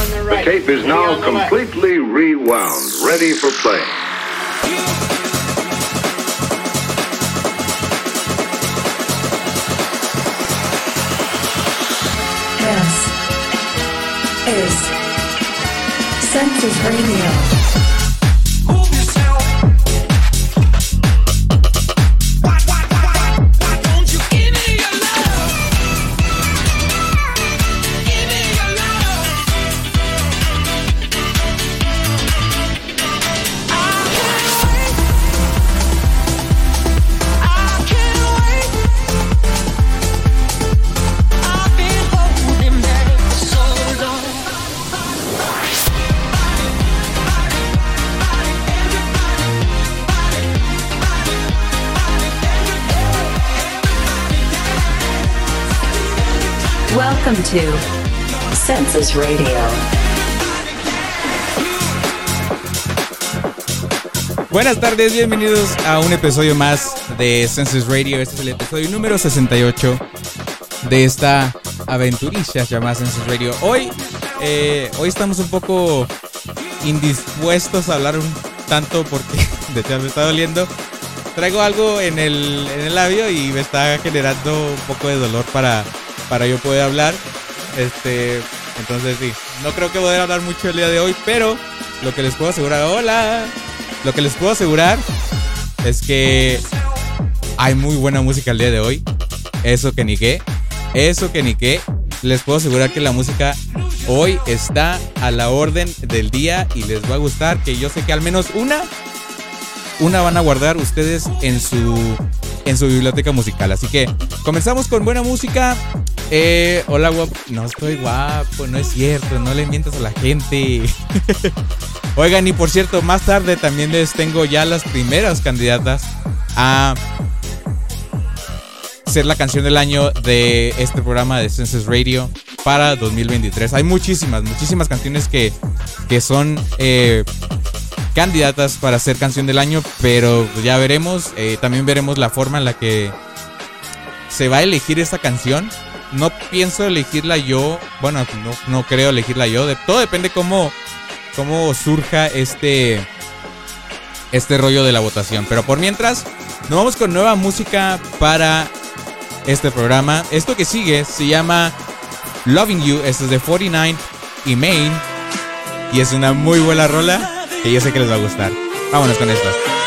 The tape is now completely rewound, ready for play. This is Census Radio. Census Radio. Buenas tardes, bienvenidos a un episodio más de Census Radio. Este es el episodio número 68 de esta aventurilla llamada Census Radio. Hoy, eh, hoy estamos un poco indispuestos a hablar un tanto porque de hecho me está doliendo. Traigo algo en el, en el labio y me está generando un poco de dolor para para yo poder hablar. Este, entonces sí, no creo que poder hablar mucho el día de hoy, pero lo que les puedo asegurar, hola, lo que les puedo asegurar es que hay muy buena música el día de hoy. Eso que ni qué, eso que ni qué. Les puedo asegurar que la música hoy está a la orden del día y les va a gustar. Que yo sé que al menos una, una van a guardar ustedes en su en su biblioteca musical. Así que comenzamos con buena música. Eh, hola, guapo. No estoy guapo, no es cierto. No le mientas a la gente. Oigan, y por cierto, más tarde también les tengo ya las primeras candidatas a ser la canción del año de este programa de Census Radio para 2023. Hay muchísimas, muchísimas canciones que, que son eh, candidatas para ser canción del año, pero ya veremos. Eh, también veremos la forma en la que se va a elegir esta canción. No pienso elegirla yo, bueno, no, no creo elegirla yo. De, todo depende cómo, cómo surja este, este rollo de la votación. Pero por mientras, nos vamos con nueva música para este programa. Esto que sigue se llama Loving You. Esto es de 49 y Main. Y es una muy buena rola que yo sé que les va a gustar. Vámonos con esto.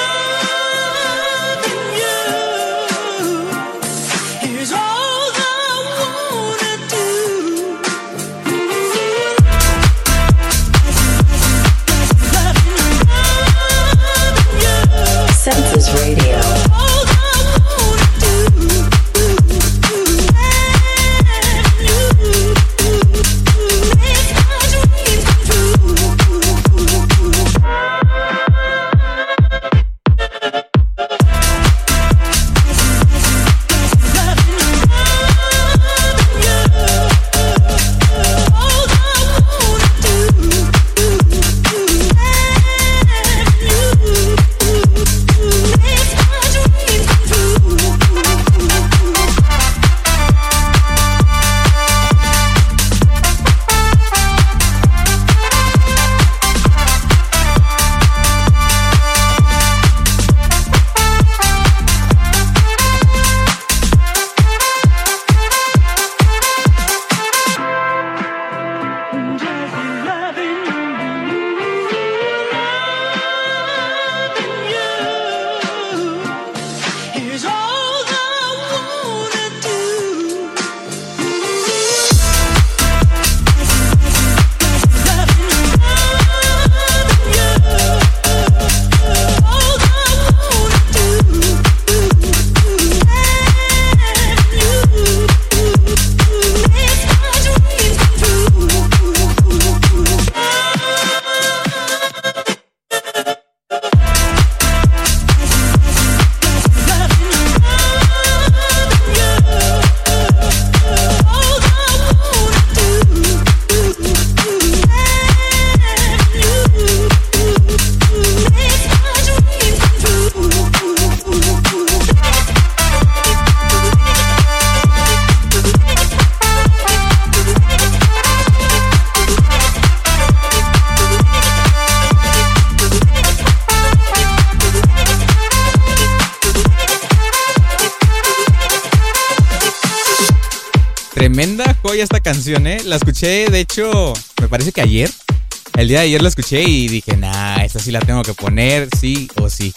¿Eh? La escuché, de hecho, me parece que ayer. El día de ayer la escuché y dije, nah, esta sí la tengo que poner, sí o sí.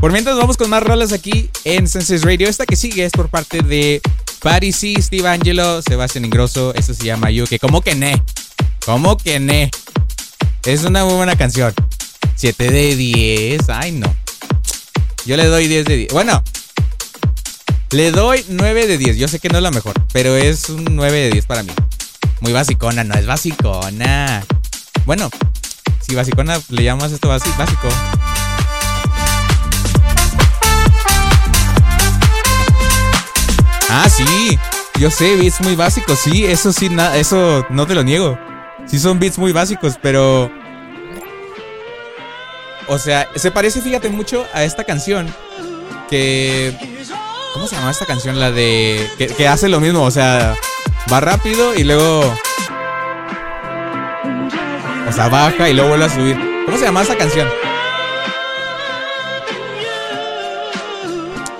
Por mientras vamos con más rolas aquí en Senses Radio. Esta que sigue es por parte de Patty C, Steve Angelo, Sebastián Ingrosso. Esto se llama You, que como que ne. Como que ne. Es una muy buena canción. 7 de 10. Ay, no. Yo le doy 10 de 10. Bueno, le doy 9 de 10. Yo sé que no es la mejor, pero es un 9 de 10 para mí. Muy basicona, no es basicona. Bueno, si basicona le llamas esto básico. Ah, sí. Yo sé, beats muy básicos, sí, eso sí, eso no te lo niego. Sí son beats muy básicos, pero... O sea, se parece, fíjate, mucho a esta canción que ¿Cómo se llama esta canción? La de. Que, hace lo mismo, o sea, va rápido y luego. O sea, baja y luego vuelve a subir. ¿Cómo se llama esta canción?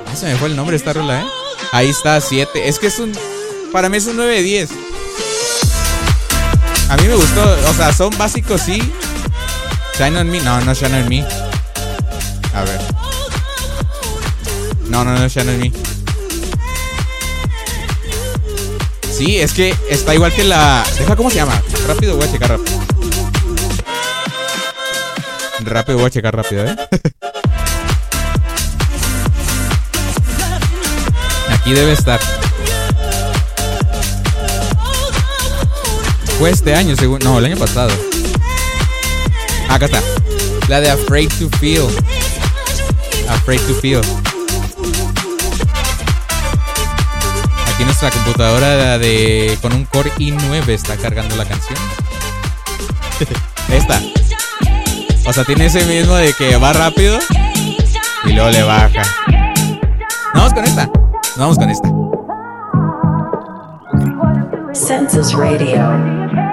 Ah, se me fue el nombre esta rola, ¿eh? Ahí está, 7. Es que es un. Para mí es un 9 de 10. A mí me gustó. O sea, son básicos, sí. Shine on me. No, no Shine on me. A ver. No, no, no, Shannon Me. Sí, es que está igual que la. Deja cómo se llama. Rápido, voy a checar rápido. Rápido, voy a checar rápido, ¿eh? Aquí debe estar. Fue este año, según. No, el año pasado. Acá está. La de Afraid to Feel. Afraid to Feel. Aquí nuestra computadora de con un Core i9 está cargando la canción. Esta. O sea, tiene ese mismo de que va rápido y luego le baja. Vamos con esta. Vamos con esta. Census Radio.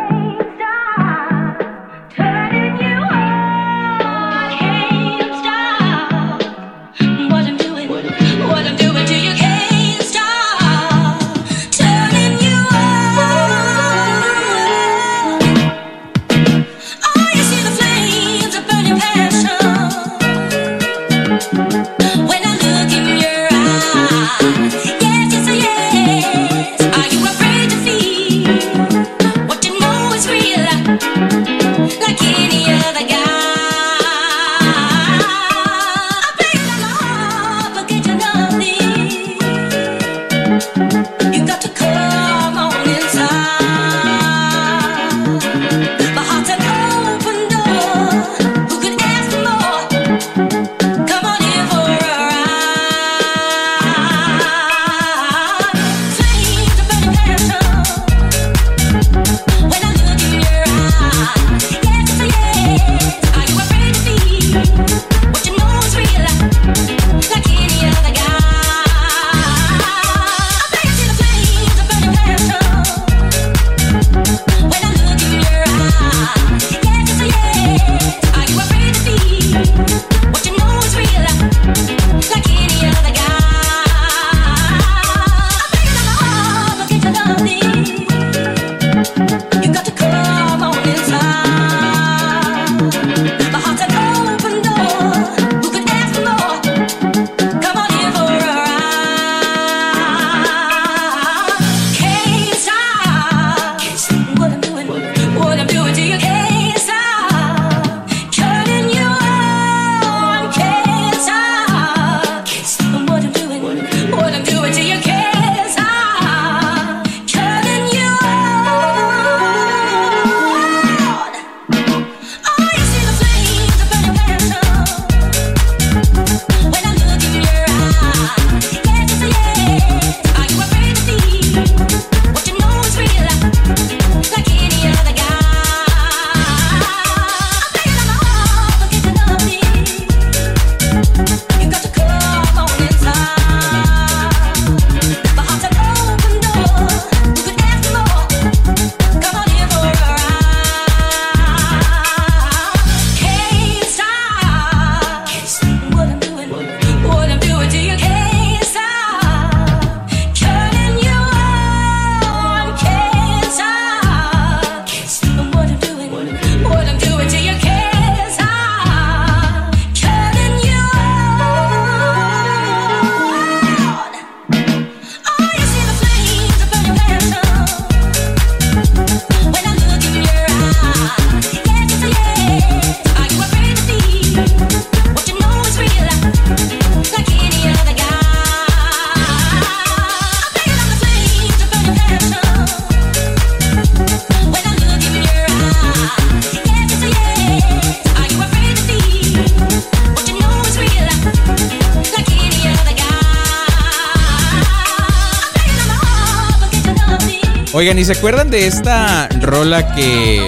Oigan, ¿y se acuerdan de esta rola que.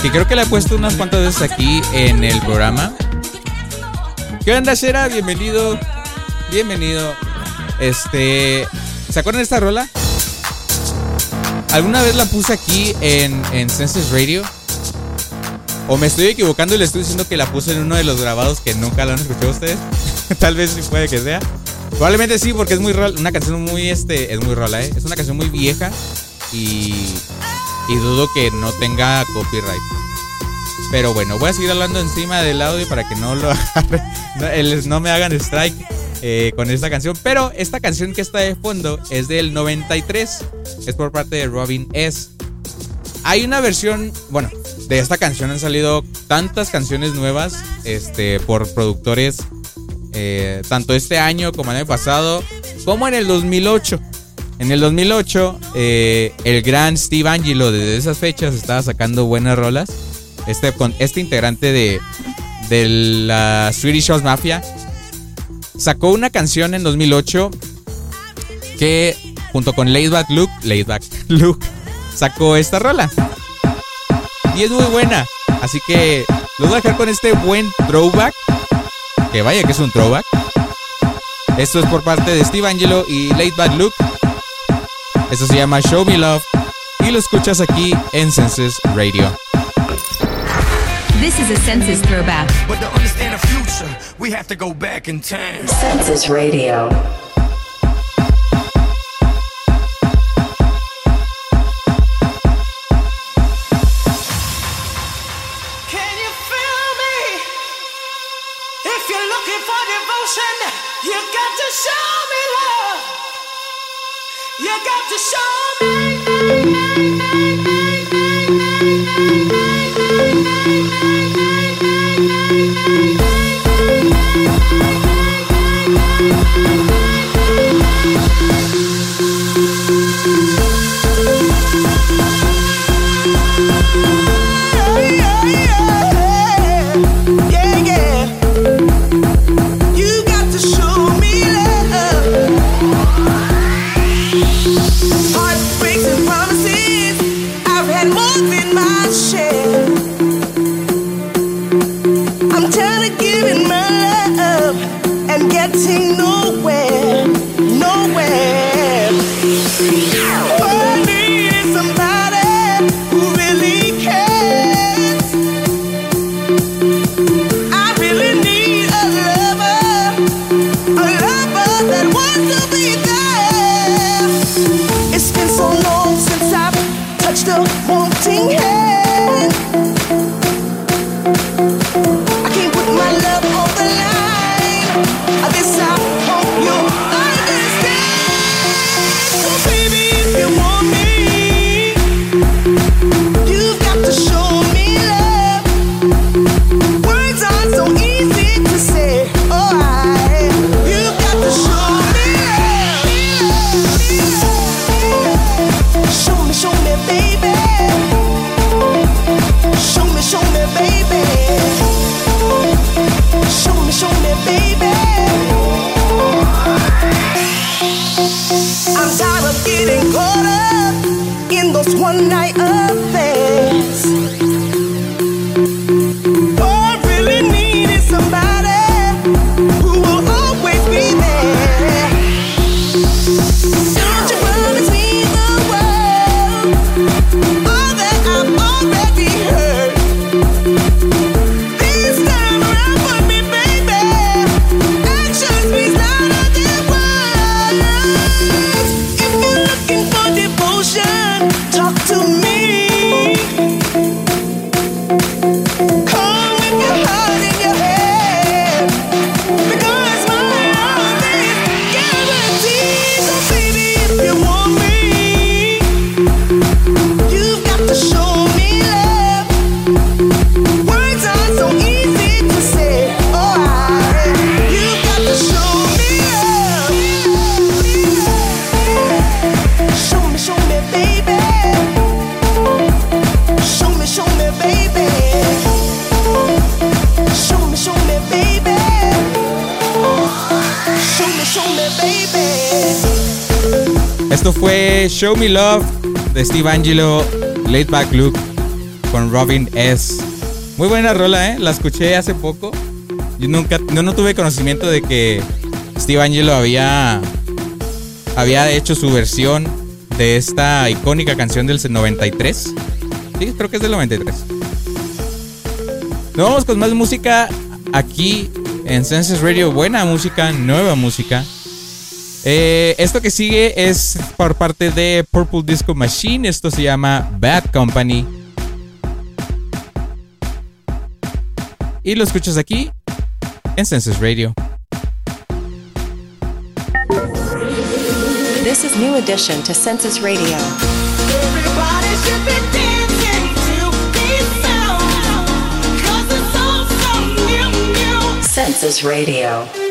que creo que la he puesto unas cuantas veces aquí en el programa? ¿Qué onda, Shera? Bienvenido. Bienvenido. Este. ¿Se acuerdan de esta rola? ¿Alguna vez la puse aquí en, en Senses Radio? O me estoy equivocando y le estoy diciendo que la puse en uno de los grabados que nunca lo han escuchado ustedes. Tal vez sí puede que sea. Probablemente sí, porque es muy una canción muy este. Es muy rola, ¿eh? Es una canción muy vieja. Y. Y dudo que no tenga copyright. Pero bueno, voy a seguir hablando encima del audio para que no lo no, me hagan strike eh, con esta canción. Pero esta canción que está de fondo es del 93. Es por parte de Robin S. Hay una versión, bueno, de esta canción han salido tantas canciones nuevas este, por productores, eh, tanto este año como el año pasado, como en el 2008. En el 2008, eh, el gran Steve Angelo desde esas fechas estaba sacando buenas rolas. Este, con este integrante de, de la Swedish House Mafia sacó una canción en 2008 que junto con Laidback Luke, Laidback Luke, sacó esta rola y es muy buena. Así que los voy a dejar con este buen throwback. Que vaya que es un throwback. Esto es por parte de Steve Angelo y Late Bad Luke. Esto se llama Show Me Love. Y lo escuchas aquí en Senses Radio. This is a census throwback. But to understand the future, we have to go back in time. Census Radio. emotion. You got to show me love. You got to show me. done. Esto fue Show Me Love de Steve Angelo, Late Back Look con Robin S. Muy buena rola, ¿eh? La escuché hace poco. Yo nunca, yo no tuve conocimiento de que Steve Angelo había, había hecho su versión de esta icónica canción del 93. Sí, creo que es del 93. Nos vamos con más música aquí en Senses Radio. Buena música, nueva música. Eh, esto que sigue es por parte de Purple Disco Machine. Esto se llama Bad Company. Y lo escuchas aquí en Senses Radio. This is new addition to Census Radio. Census Radio.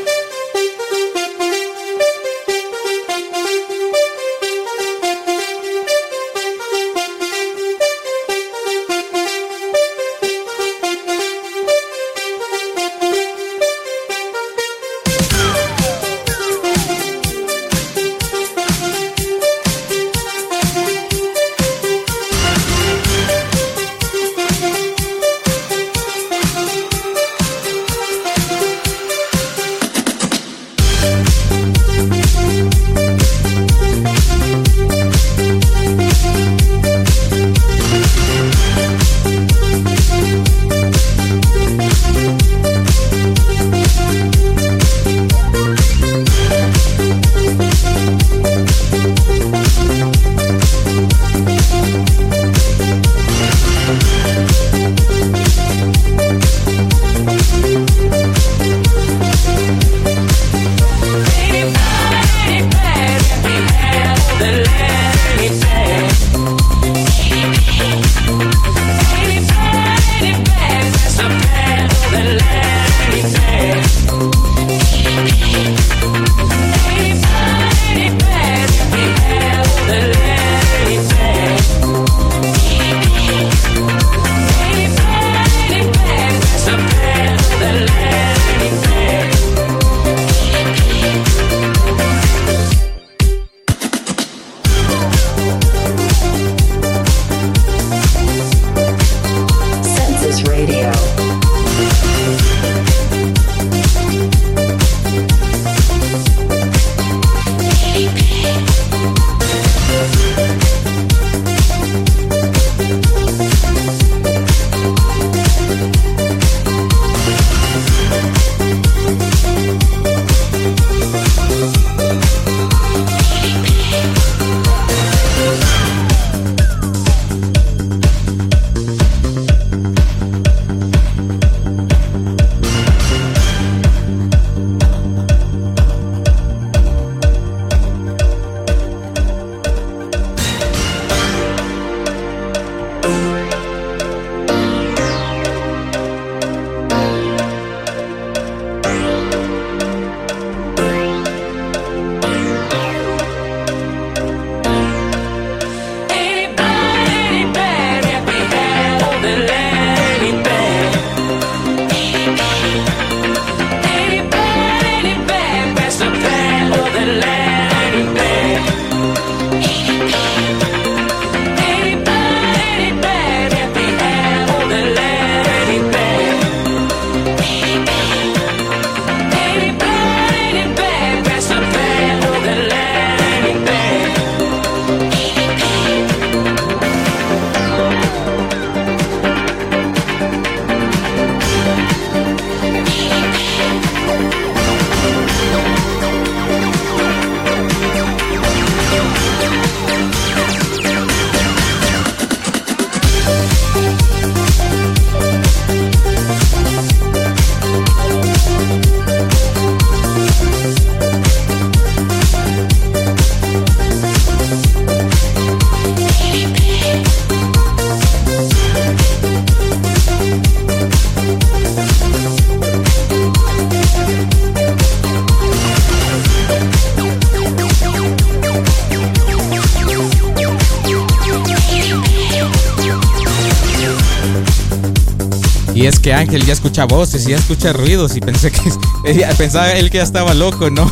Que Ángel ya escucha voces y ya escucha ruidos y pensé que pensaba él que ya estaba loco, ¿no?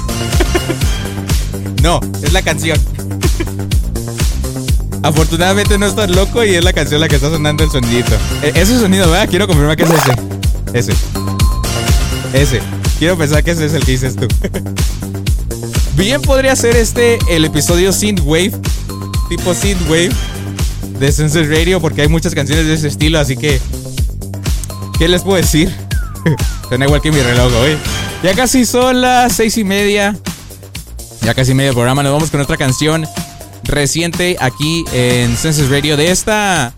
no, es la canción. Afortunadamente no estás loco y es la canción la que está sonando el sonidito. E, ese sonido, ¿verdad? Quiero confirmar que es ese. Ese. Ese. Quiero pensar que ese es el que dices tú. Bien podría ser este el episodio Synthwave. Tipo Synthwave. De Census Radio. Porque hay muchas canciones de ese estilo. Así que. ¿Qué les puedo decir? Suena igual que mi reloj hoy. Ya casi son las seis y media. Ya casi medio programa. Nos vamos con otra canción reciente aquí en Census Radio de esta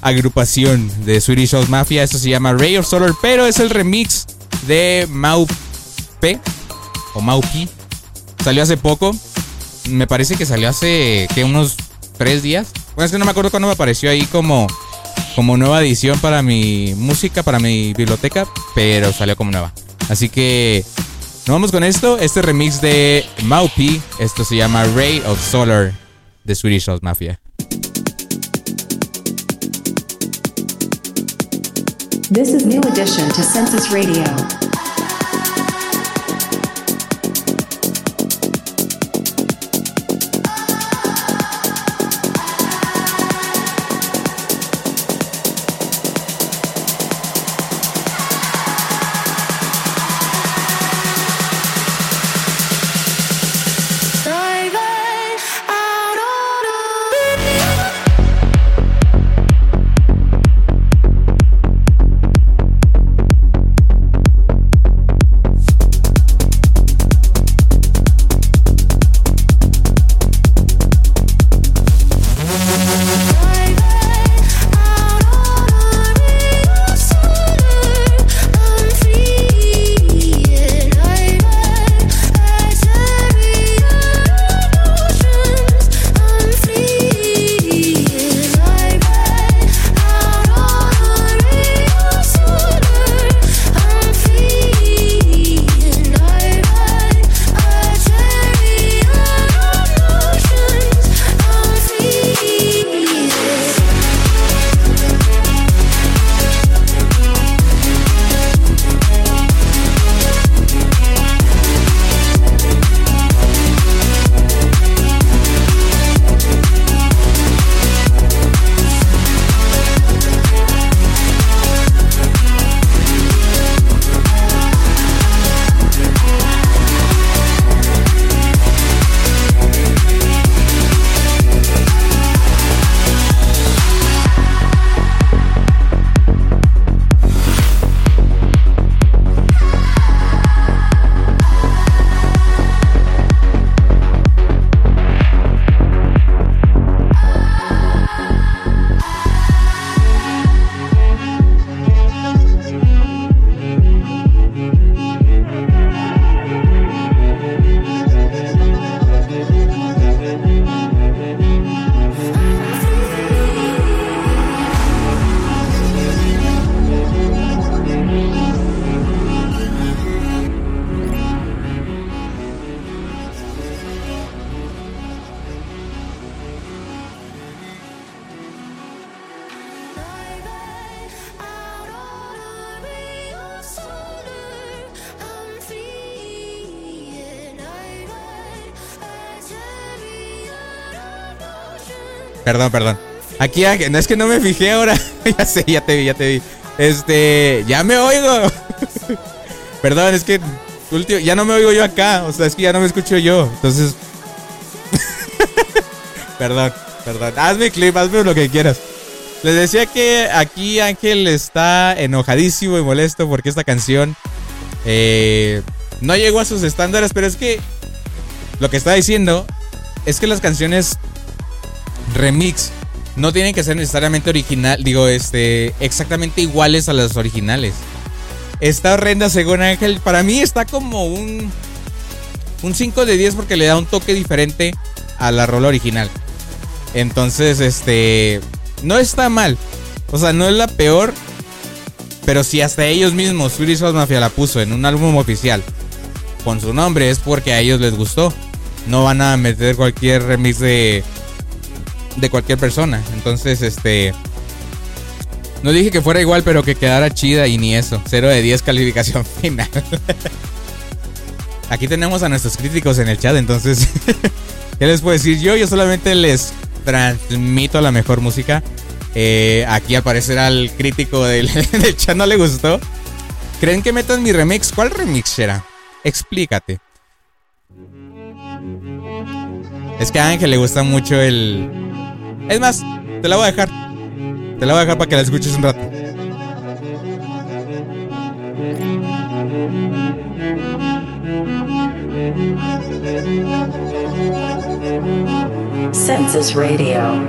agrupación de Swedish House Mafia. Esto se llama Ray of Solar, pero es el remix de Mau P o Mau P. Salió hace poco. Me parece que salió hace que unos tres días. Bueno, es que no me acuerdo cuándo me apareció ahí como, como nueva edición para mi música, para mi biblioteca, pero salió como nueva. Así que nos vamos con esto. Este remix de P Esto se llama Ray of Solar de Swedish House Mafia. Perdón, perdón. Aquí, no es que no me fijé ahora. ya sé, ya te vi, ya te vi. Este, ya me oigo. perdón, es que ya no me oigo yo acá. O sea, es que ya no me escucho yo. Entonces. perdón, perdón. Hazme clip, hazme lo que quieras. Les decía que aquí Ángel está enojadísimo y molesto porque esta canción eh, no llegó a sus estándares, pero es que lo que está diciendo es que las canciones remix no tienen que ser necesariamente original, digo, este, exactamente iguales a las originales. Esta horrenda, según Ángel, para mí está como un, un 5 de 10 porque le da un toque diferente a la rola original. Entonces, este, no está mal. O sea, no es la peor. Pero si hasta ellos mismos, House Mafia la puso en un álbum oficial con su nombre, es porque a ellos les gustó. No van a meter cualquier remix de de cualquier persona. Entonces, este. No dije que fuera igual, pero que quedara chida y ni eso. 0 de 10 calificación final. Aquí tenemos a nuestros críticos en el chat, entonces. ¿Qué les puedo decir yo? Yo solamente les transmito la mejor música. Eh, aquí al parecer al crítico del, del, chat no le gustó. ¿Creen que metan mi remix? ¿Cuál remix será? Explícate. Es que a Ángel le gusta mucho el... Es más, te la voy a dejar. Te la voy a dejar para que la escuches un rato. Census Radio.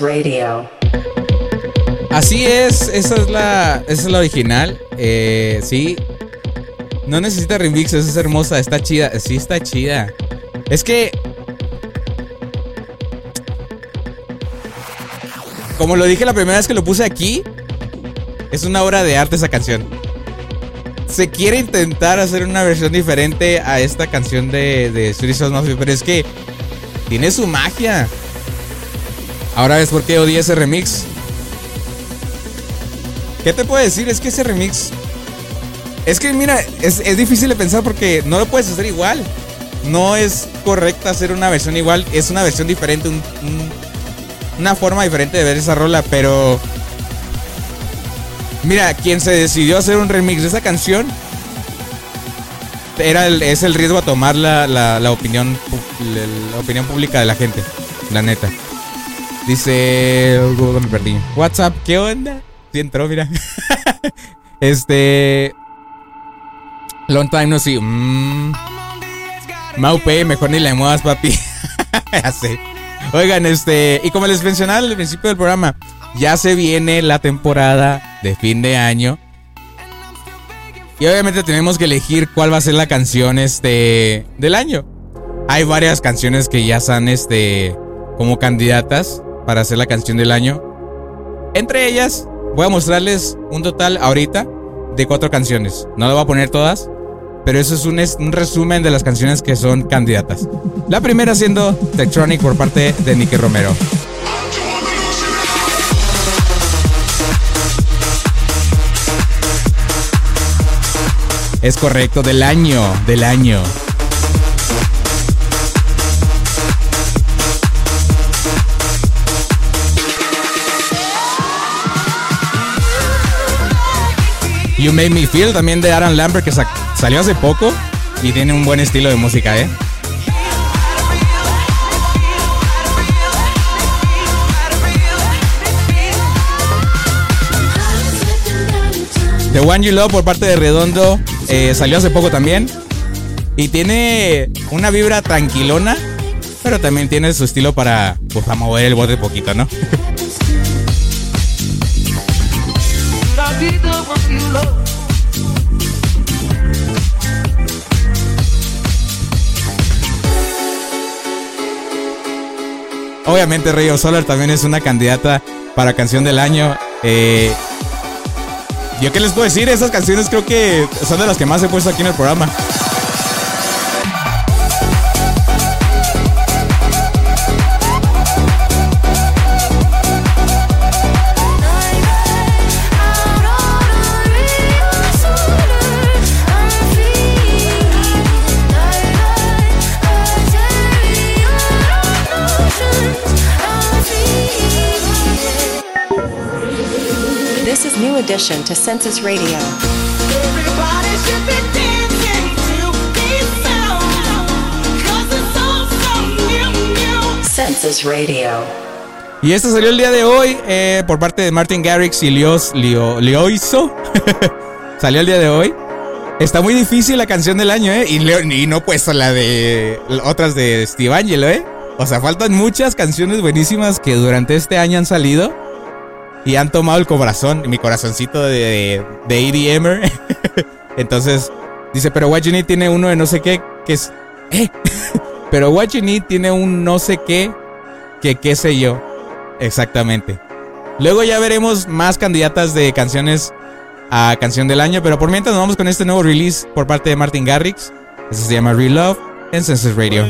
Radio. Así es, esa es la, esa es la original. Eh, sí. No necesita remix, esa es hermosa, está chida. Sí, está chida. Es que. Como lo dije la primera vez que lo puse aquí, es una obra de arte esa canción. Se quiere intentar hacer una versión diferente a esta canción de, de Mafia, pero es que tiene su magia. Ahora ves por qué odié ese remix. ¿Qué te puedo decir? Es que ese remix. Es que, mira, es, difícil de pensar porque no lo puedes hacer igual. No es correcto hacer una versión igual. Es una versión diferente, una forma diferente de ver esa rola, pero. Mira, quien se decidió hacer un remix de esa canción era el, es el riesgo a tomar la, la, opinión la, opinión pública de la gente, la neta. Dice, me perdí. WhatsApp, ¿qué onda? Sí entró, mira. este Long time no see. Maupe, mejor ni le muevas, papi. ya sé. Oigan, este, y como les mencionaba al principio del programa, ya se viene la temporada de fin de año. Y obviamente tenemos que elegir cuál va a ser la canción este del año. Hay varias canciones que ya están este como candidatas para hacer la canción del año. Entre ellas, voy a mostrarles un total ahorita de cuatro canciones. No lo voy a poner todas, pero eso es un, resumen de las canciones que son candidatas. La primera siendo Tectronic por parte de Nicky Romero. Es correcto, del año, del año. You Made Me Feel también de Aaron Lambert que salió hace poco y tiene un buen estilo de música, ¿eh? The One You Love por parte de Redondo eh, salió hace poco también. Y tiene una vibra tranquilona, pero también tiene su estilo para, pues, mover el bote poquito, ¿no? Obviamente Rayo Solar también es una candidata para canción del año. Eh, ¿Yo qué les puedo decir? Esas canciones creo que son de las que más he puesto aquí en el programa. Addition to Census Radio. Census Radio. Y esto salió el día de hoy eh, por parte de Martin Garrix y Lios, Lio, Lioiso. salió el día de hoy. Está muy difícil la canción del año, ¿eh? Y, y no puesto la de otras de Steve Angelo, ¿eh? O sea, faltan muchas canciones buenísimas que durante este año han salido y han tomado el corazón, mi corazoncito de, de EDMer. Entonces, dice, pero What You Need tiene uno de no sé qué, que es... ¿Eh? pero What You Need tiene un no sé qué, que qué sé yo. Exactamente. Luego ya veremos más candidatas de canciones a canción del año, pero por mientras nos vamos con este nuevo release por parte de Martin Garrix. Este se llama Real Love en Census Radio.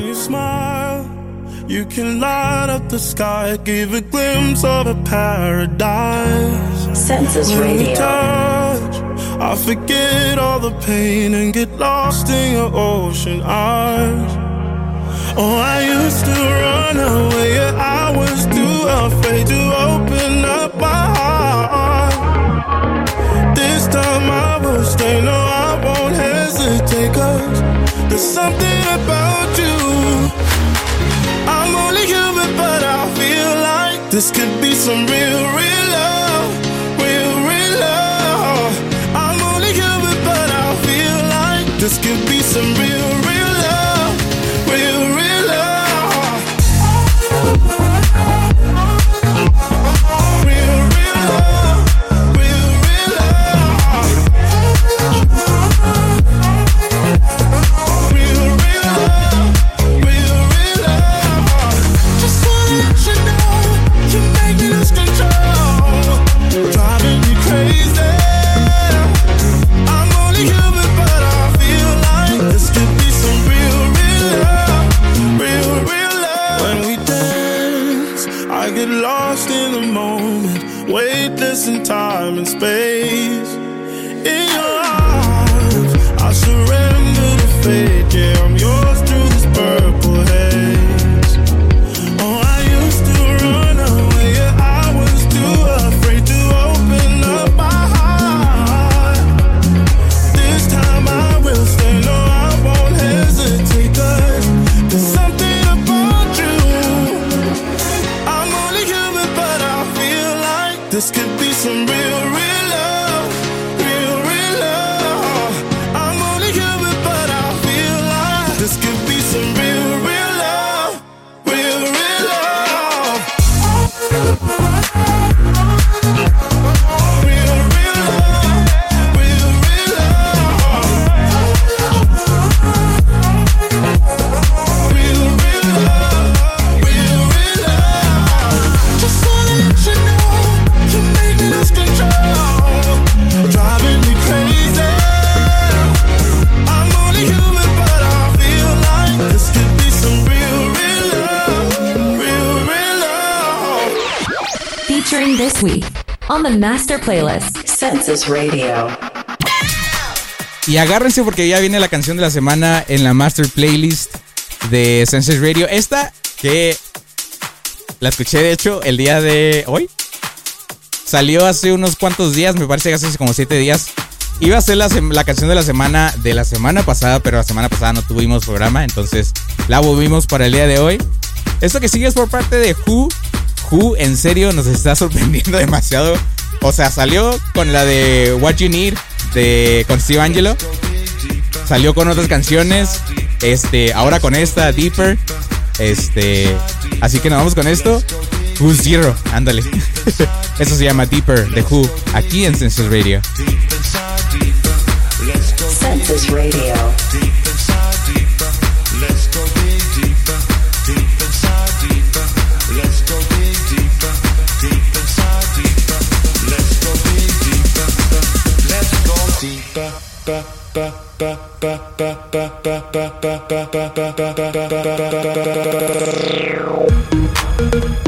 You can light up the sky, give a glimpse of a paradise. Census when Radio. touch, I forget all the pain and get lost in your ocean eyes. Oh, I used to run away, yeah, I was too afraid to open up my heart. This time I will stay, no, I won't hesitate, cause there's something about you human, but I feel like this could be some real, real love, real, real love. I'm only human, but I feel like this could be some real, the Master Playlist. Census Radio. Y agárrense porque ya viene la canción de la semana en la Master Playlist de Census Radio. Esta que la escuché de hecho el día de hoy. Salió hace unos cuantos días, me parece que hace como 7 días. Iba a ser la, la, canción de la semana de la semana pasada, pero la semana pasada no tuvimos programa, entonces la volvimos para el día de hoy. Esto que sigue es por parte de Who. Who en serio nos está sorprendiendo demasiado. O sea, salió con la de What You Need de con Steve Angelo. Salió con otras canciones. Este, ahora con esta Deeper. Este, así que nos vamos con esto. Who Zero, ándale. Eso se llama Deeper de Who aquí en Census Radio. Census Radio. Thank you.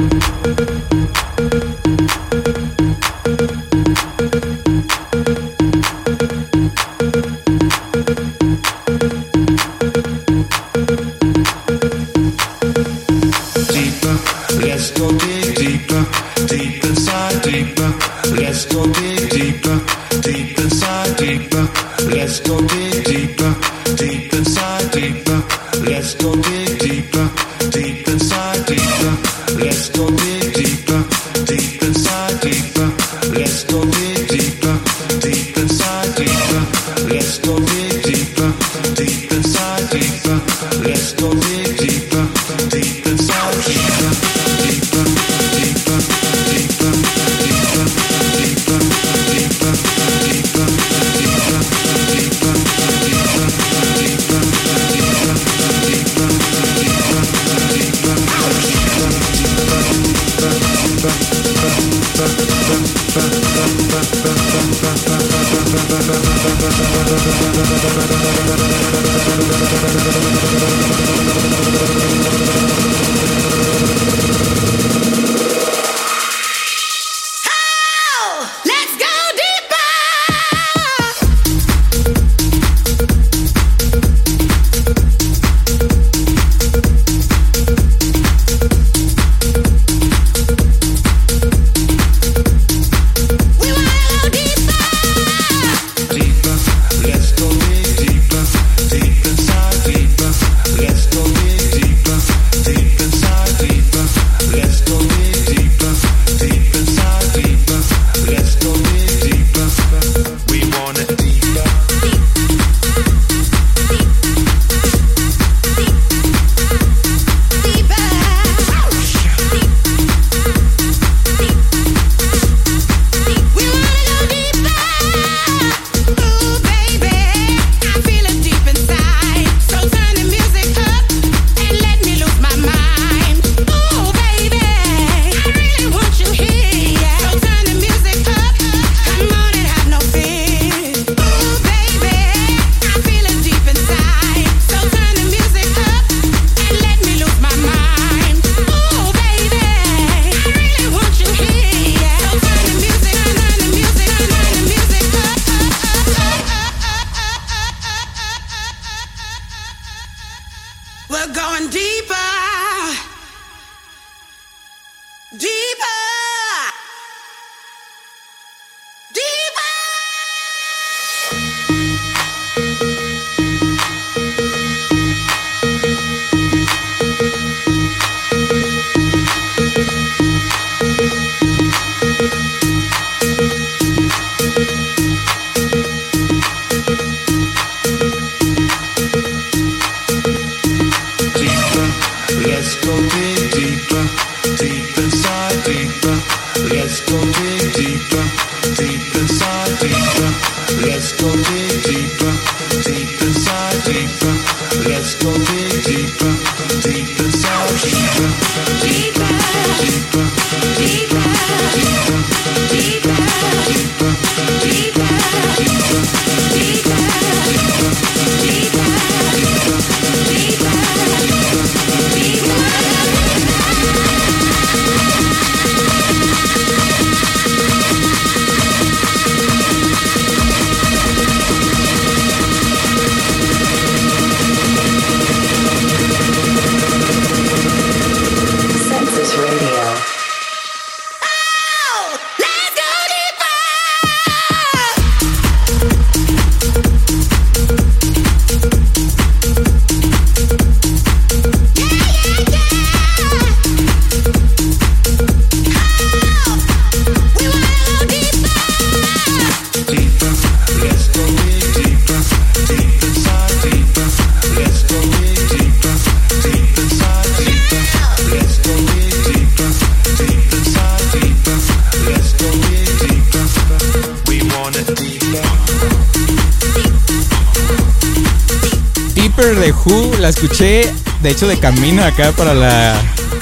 Escuché, de hecho, de camino acá para la,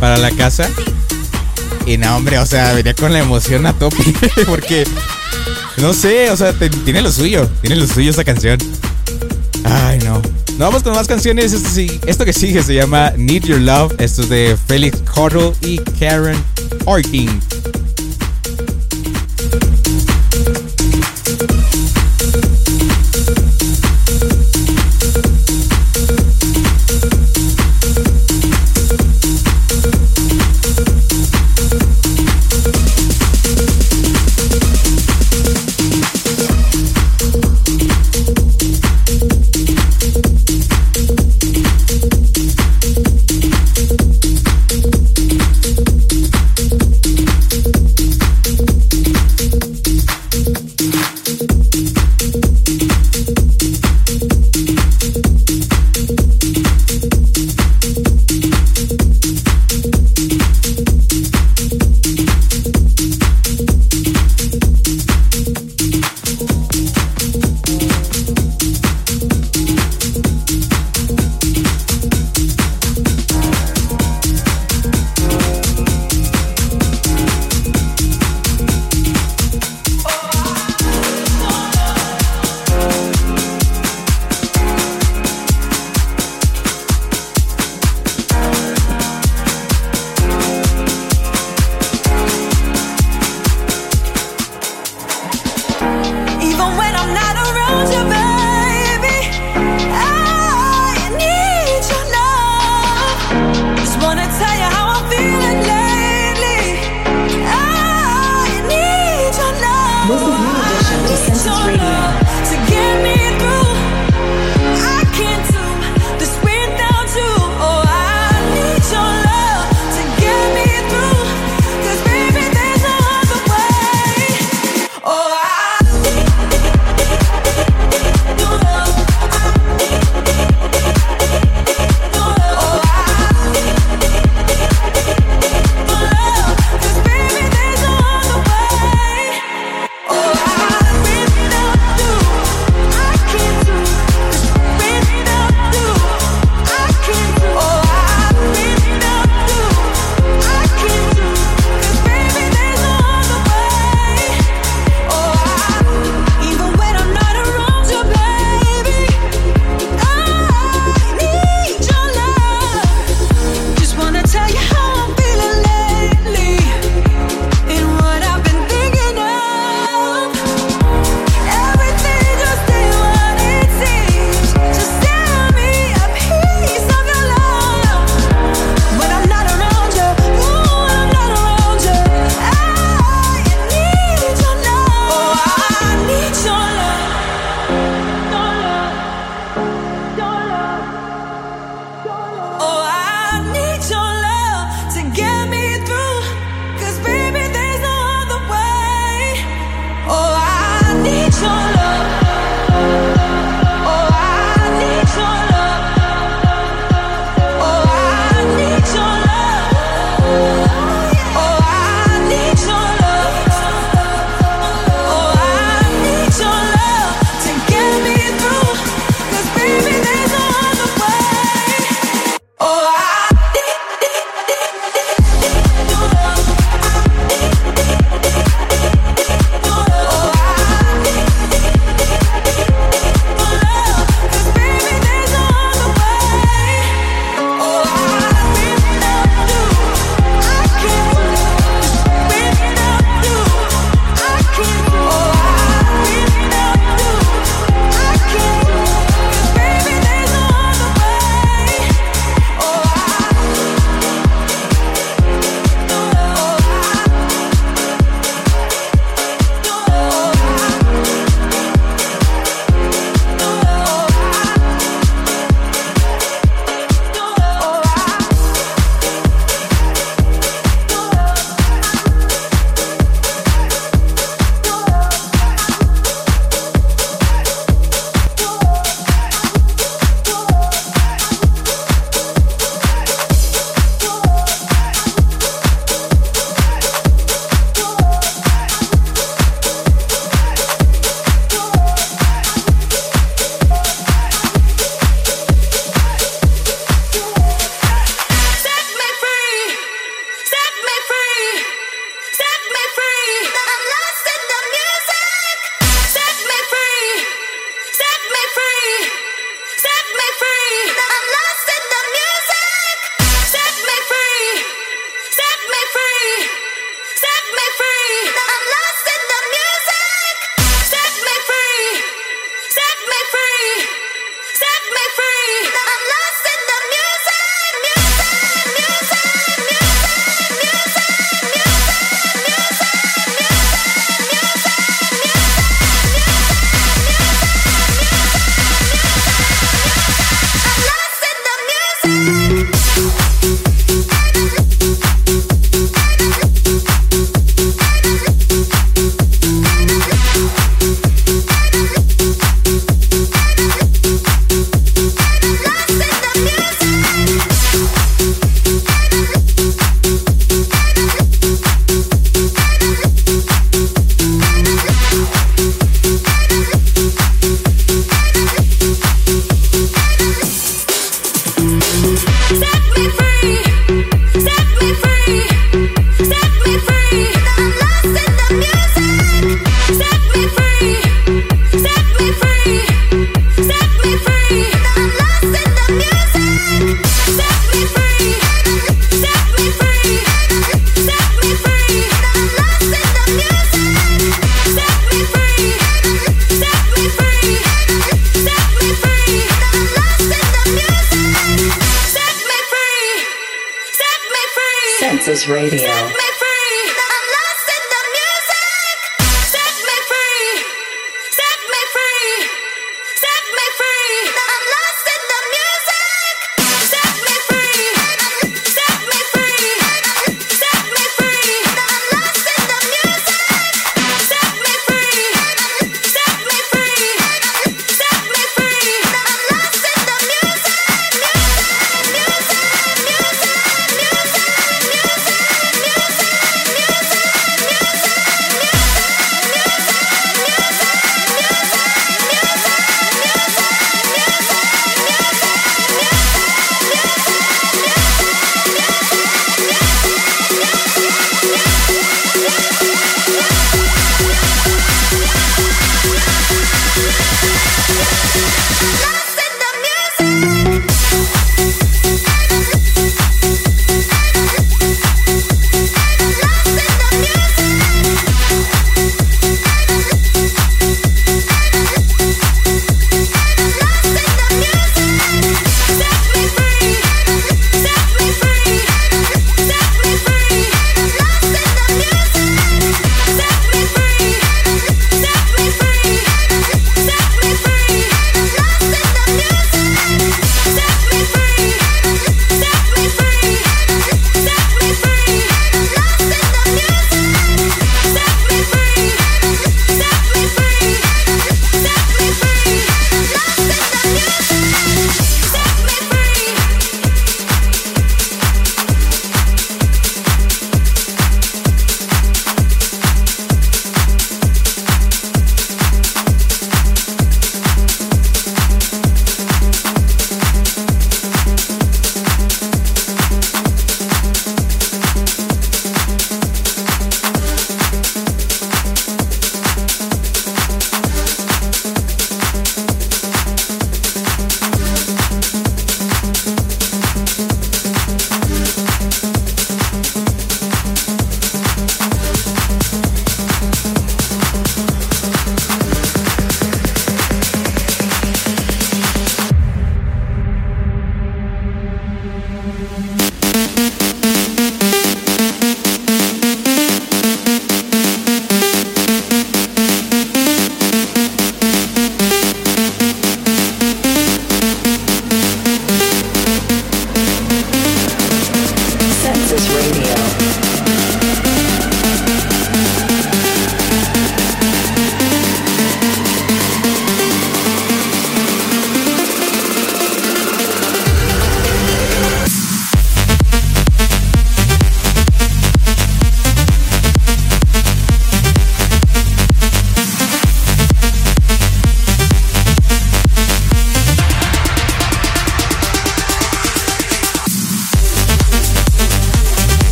para la casa. Y no, hombre, o sea, venía con la emoción a tope. Porque, no sé, o sea, tiene lo suyo. Tiene lo suyo esta canción. Ay, no. Nos vamos con más canciones. Esto, sí, esto que sigue se llama Need Your Love. Esto es de Felix Cottle y Karen Orking.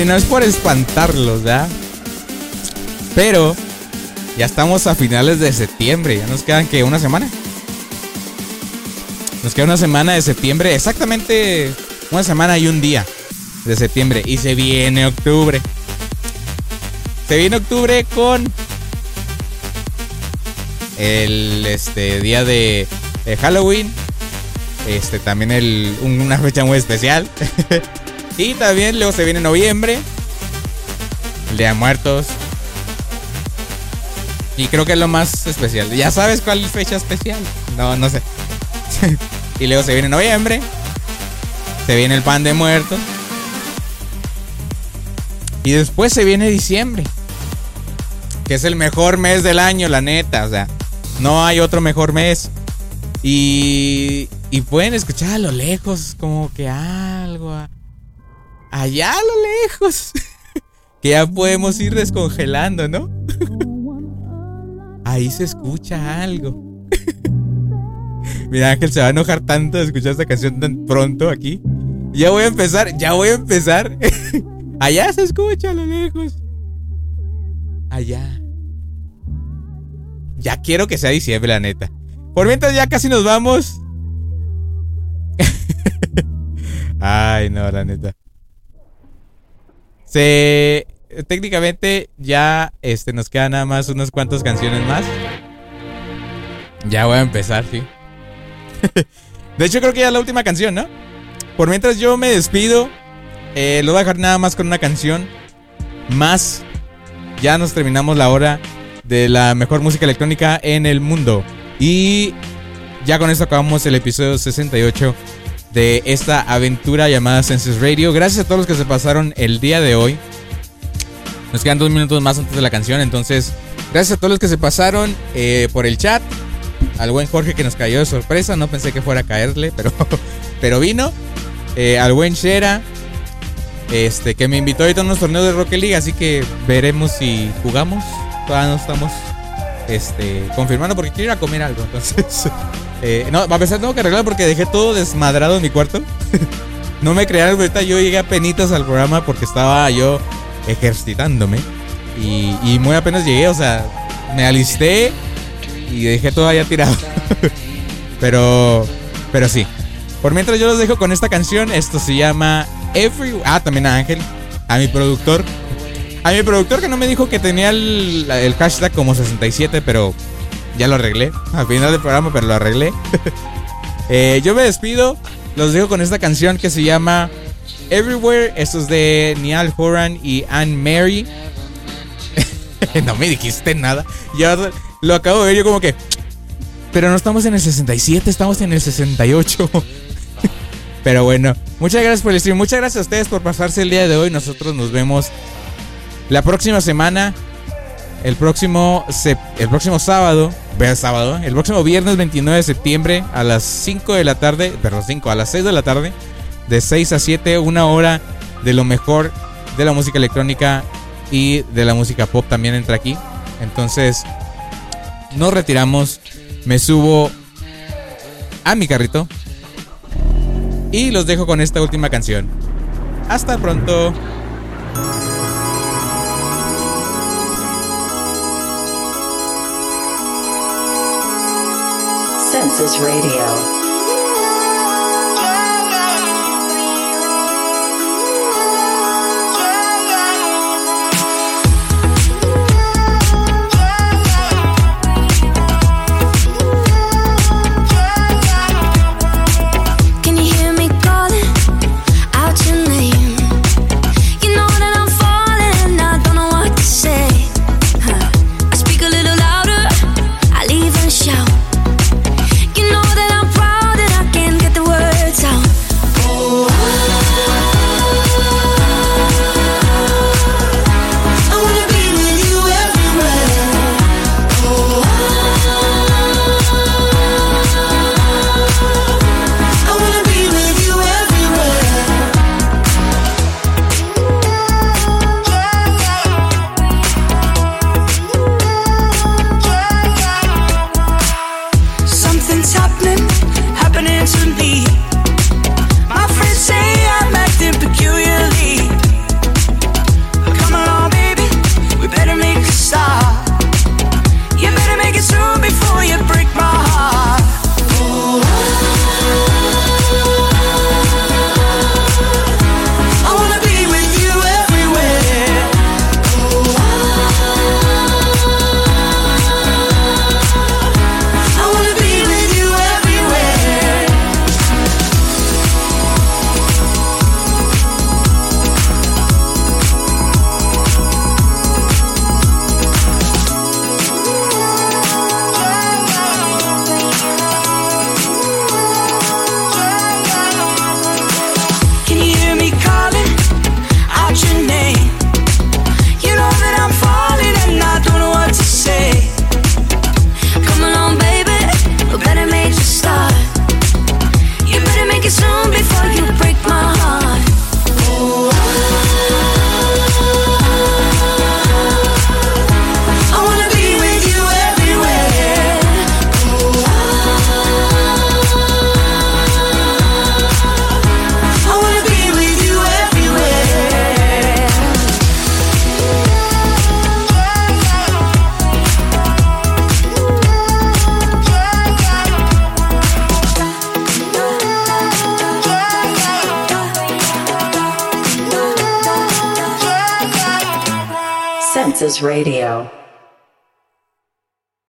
Y no es por espantarlos, ¿verdad? Pero ya estamos a finales de septiembre. Ya nos quedan que una semana. Nos queda una semana de septiembre. Exactamente una semana y un día de septiembre. Y se viene octubre. Se viene octubre con el este día de, Halloween. Este también el, una fecha muy especial. y también luego se viene noviembre. El Día de Muertos. Y creo que es lo más especial. ¿Ya sabes cuál fecha especial? No, no sé. y luego se viene noviembre. Se viene el pan de muertos. Y después se viene diciembre. Que es el mejor mes del año, la neta. O sea, no hay otro mejor mes. Y, y pueden escuchar a lo lejos, como que algo. Allá a lo lejos. que ya podemos ir descongelando, ¿no? Ahí se escucha algo. Mira, Ángel se va a enojar tanto de escuchar esta canción tan pronto aquí. Ya voy a empezar, ya voy a empezar. Allá se escucha a lo lejos. Allá. Ya quiero que sea diciembre, la neta. Por mientras ya casi nos vamos. Ay, no, la neta. Se técnicamente ya este, nos quedan nada más unas cuantas canciones más. Ya voy a empezar, sí. de hecho, creo que ya es la última canción, ¿no? Por mientras yo me despido, eh, lo voy a dejar nada más con una canción. Más, ya nos terminamos la hora de la mejor música electrónica en el mundo. Y ya con esto acabamos el episodio 68 de esta aventura llamada Senses Radio. Gracias a todos los que se pasaron el día de hoy. Nos quedan dos minutos más antes de la canción, entonces gracias a todos los que se pasaron eh, por el chat. Al buen Jorge que nos cayó de sorpresa, no pensé que fuera a caerle, pero, pero vino. Eh, al buen Shera, este, que me invitó ahorita a unos torneos de Rocket League, así que veremos si jugamos. Todavía no estamos este, confirmando porque quiero ir a comer algo. Entonces, eh, no, a pesar tengo que arreglar porque dejé todo desmadrado en mi cuarto. no me crearon, ahorita yo llegué a penitas al programa porque estaba yo ejercitándome. Y, muy apenas llegué, o sea, me alisté y dejé todo allá tirado. pero, pero sí. Por mientras yo los dejo con esta canción, esto se llama Every... Ah, también a Ángel, a mi productor. A mi productor que no me dijo que tenía el hashtag como 67, pero ya lo arreglé. Al final del programa, pero lo arreglé. Eh, yo me despido. Los dejo con esta canción que se llama Everywhere. Esto es de Niall Horan y Anne Mary. no me dijiste nada. Ya lo acabo de ver yo como que... Pero no estamos en el 67, estamos en el 68. Pero bueno, muchas gracias por el stream. Muchas gracias a ustedes por pasarse el día de hoy. Nosotros nos vemos la próxima semana. El próximo, el próximo sábado, sábado, el próximo viernes 29 de septiembre a las 5 de la tarde, perdón, 5, a las 6 de la tarde, de 6 a 7, una hora de lo mejor de la música electrónica y de la música pop también entra aquí. Entonces, nos retiramos, me subo a mi carrito y los dejo con esta última canción. Hasta pronto. Census Radio.